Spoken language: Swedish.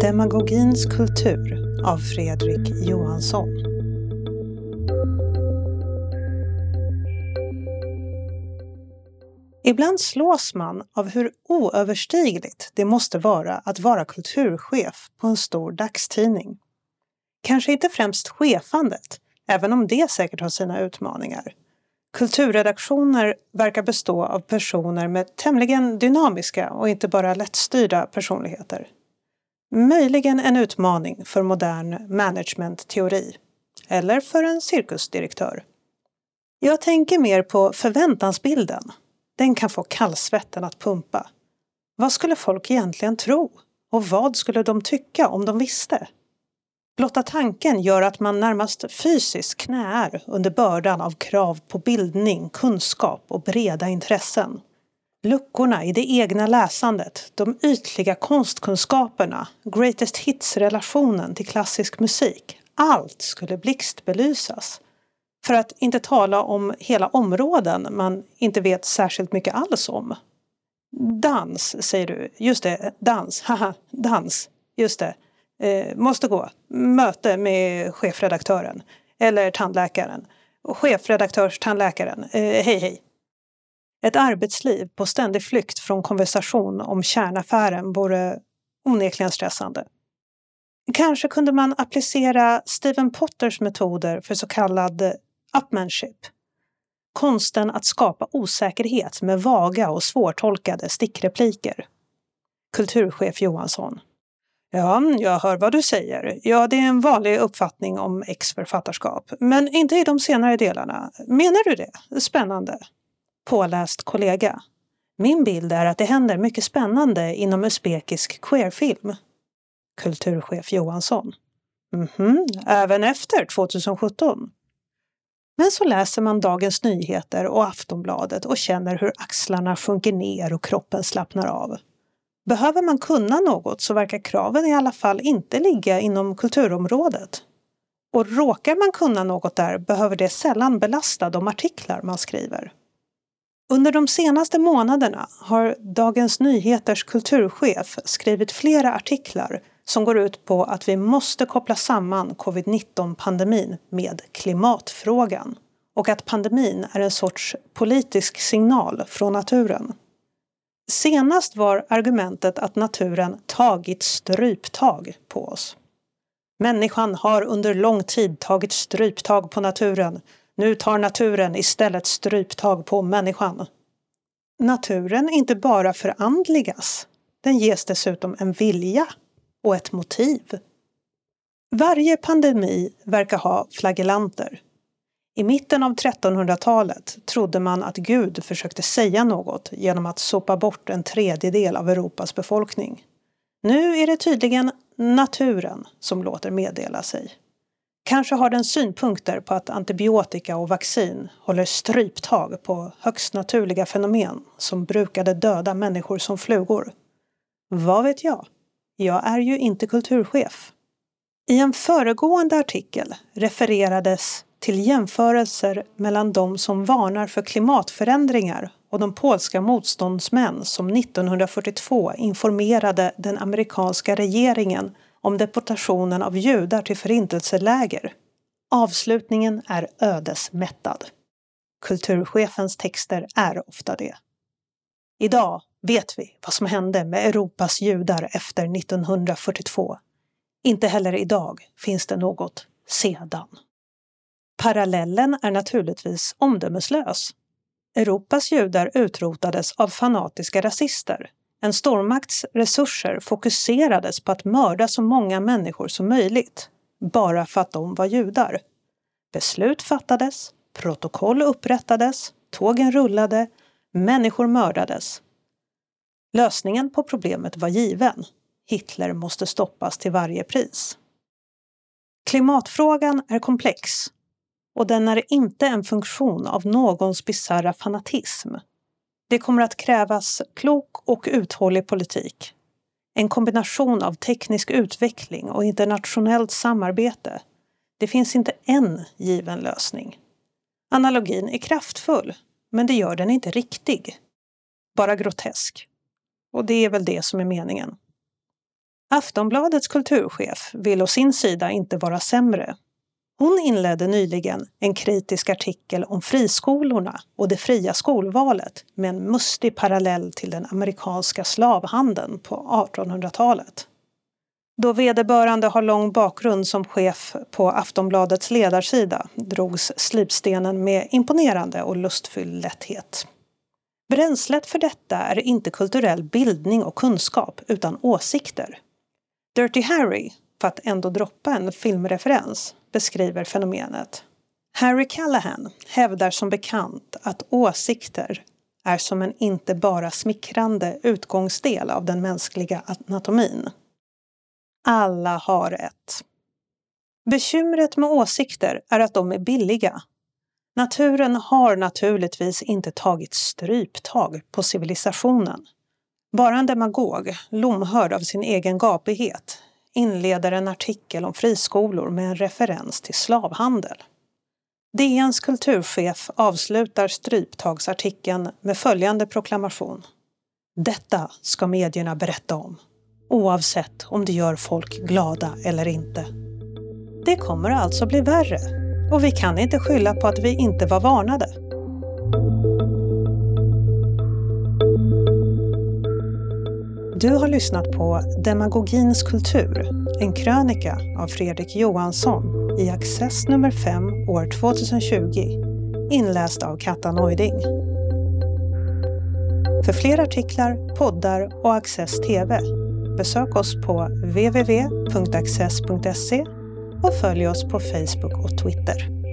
Demagogins kultur av Fredrik Johansson. Ibland slås man av hur oöverstigligt det måste vara att vara kulturchef på en stor dagstidning. Kanske inte främst chefandet, även om det säkert har sina utmaningar. Kulturredaktioner verkar bestå av personer med tämligen dynamiska och inte bara lättstyrda personligheter. Möjligen en utmaning för modern managementteori. Eller för en cirkusdirektör. Jag tänker mer på förväntansbilden. Den kan få kallsvetten att pumpa. Vad skulle folk egentligen tro? Och vad skulle de tycka om de visste? Blotta tanken gör att man närmast fysiskt knäar under bördan av krav på bildning, kunskap och breda intressen. Luckorna i det egna läsandet, de ytliga konstkunskaperna, greatest hits-relationen till klassisk musik. Allt skulle blixtbelysas. För att inte tala om hela områden man inte vet särskilt mycket alls om. Dans, säger du. Just det, dans. Haha, dans. Just det. Eh, måste gå. Möte med chefredaktören. Eller tandläkaren. Chefredaktörstandläkaren. Eh, hej hej. Ett arbetsliv på ständig flykt från konversation om kärnaffären vore onekligen stressande. Kanske kunde man applicera Stephen Potters metoder för så kallad upmanship. Konsten att skapa osäkerhet med vaga och svårtolkade stickrepliker. Kulturchef Johansson. Ja, jag hör vad du säger. Ja, det är en vanlig uppfattning om ex-författarskap. Men inte i de senare delarna. Menar du det? Spännande. Påläst kollega. Min bild är att det händer mycket spännande inom usbekisk queerfilm. Kulturchef Johansson. Mhm, även efter 2017? Men så läser man Dagens Nyheter och Aftonbladet och känner hur axlarna sjunker ner och kroppen slappnar av. Behöver man kunna något så verkar kraven i alla fall inte ligga inom kulturområdet. Och råkar man kunna något där behöver det sällan belasta de artiklar man skriver. Under de senaste månaderna har Dagens Nyheters kulturchef skrivit flera artiklar som går ut på att vi måste koppla samman covid-19-pandemin med klimatfrågan och att pandemin är en sorts politisk signal från naturen. Senast var argumentet att naturen tagit stryptag på oss. Människan har under lång tid tagit stryptag på naturen. Nu tar naturen istället stryptag på människan. Naturen inte bara förandligas, den ges dessutom en vilja och ett motiv. Varje pandemi verkar ha flagellanter. I mitten av 1300-talet trodde man att Gud försökte säga något genom att sopa bort en tredjedel av Europas befolkning. Nu är det tydligen naturen som låter meddela sig. Kanske har den synpunkter på att antibiotika och vaccin håller stryptag på högst naturliga fenomen som brukade döda människor som flugor. Vad vet jag? Jag är ju inte kulturchef. I en föregående artikel refererades till jämförelser mellan de som varnar för klimatförändringar och de polska motståndsmän som 1942 informerade den amerikanska regeringen om deportationen av judar till förintelseläger. Avslutningen är ödesmättad. Kulturchefens texter är ofta det. Idag vet vi vad som hände med Europas judar efter 1942. Inte heller idag finns det något sedan. Parallellen är naturligtvis omdömeslös. Europas judar utrotades av fanatiska rasister. En stormakts resurser fokuserades på att mörda så många människor som möjligt, bara för att de var judar. Beslut fattades, protokoll upprättades, tågen rullade, människor mördades. Lösningen på problemet var given. Hitler måste stoppas till varje pris. Klimatfrågan är komplex och den är inte en funktion av någons bisarra fanatism. Det kommer att krävas klok och uthållig politik. En kombination av teknisk utveckling och internationellt samarbete. Det finns inte en given lösning. Analogin är kraftfull, men det gör den inte riktig. Bara grotesk. Och det är väl det som är meningen. Aftonbladets kulturchef vill å sin sida inte vara sämre. Hon inledde nyligen en kritisk artikel om friskolorna och det fria skolvalet med en mustig parallell till den amerikanska slavhandeln på 1800-talet. Då vederbörande har lång bakgrund som chef på Aftonbladets ledarsida drogs slipstenen med imponerande och lustfylld lätthet. Bränslet för detta är inte kulturell bildning och kunskap utan åsikter. Dirty Harry, för att ändå droppa en filmreferens, beskriver fenomenet. Harry Callahan hävdar som bekant att åsikter är som en inte bara smickrande utgångsdel av den mänskliga anatomin. Alla har ett. Bekymret med åsikter är att de är billiga. Naturen har naturligtvis inte tagit stryptag på civilisationen. Bara en demagog, lomhörd av sin egen gapighet, inleder en artikel om friskolor med en referens till slavhandel. DNs kulturchef avslutar stryptagsartikeln med följande proklamation. Detta ska medierna berätta om, oavsett om det gör folk glada eller inte. Det kommer alltså bli värre och vi kan inte skylla på att vi inte var varnade. Du har lyssnat på Demagogins kultur, en krönika av Fredrik Johansson i Access nummer 5 år 2020, inläst av Katta Neuding. För fler artiklar, poddar och Access TV besök oss på www.access.se och följ oss på Facebook och Twitter.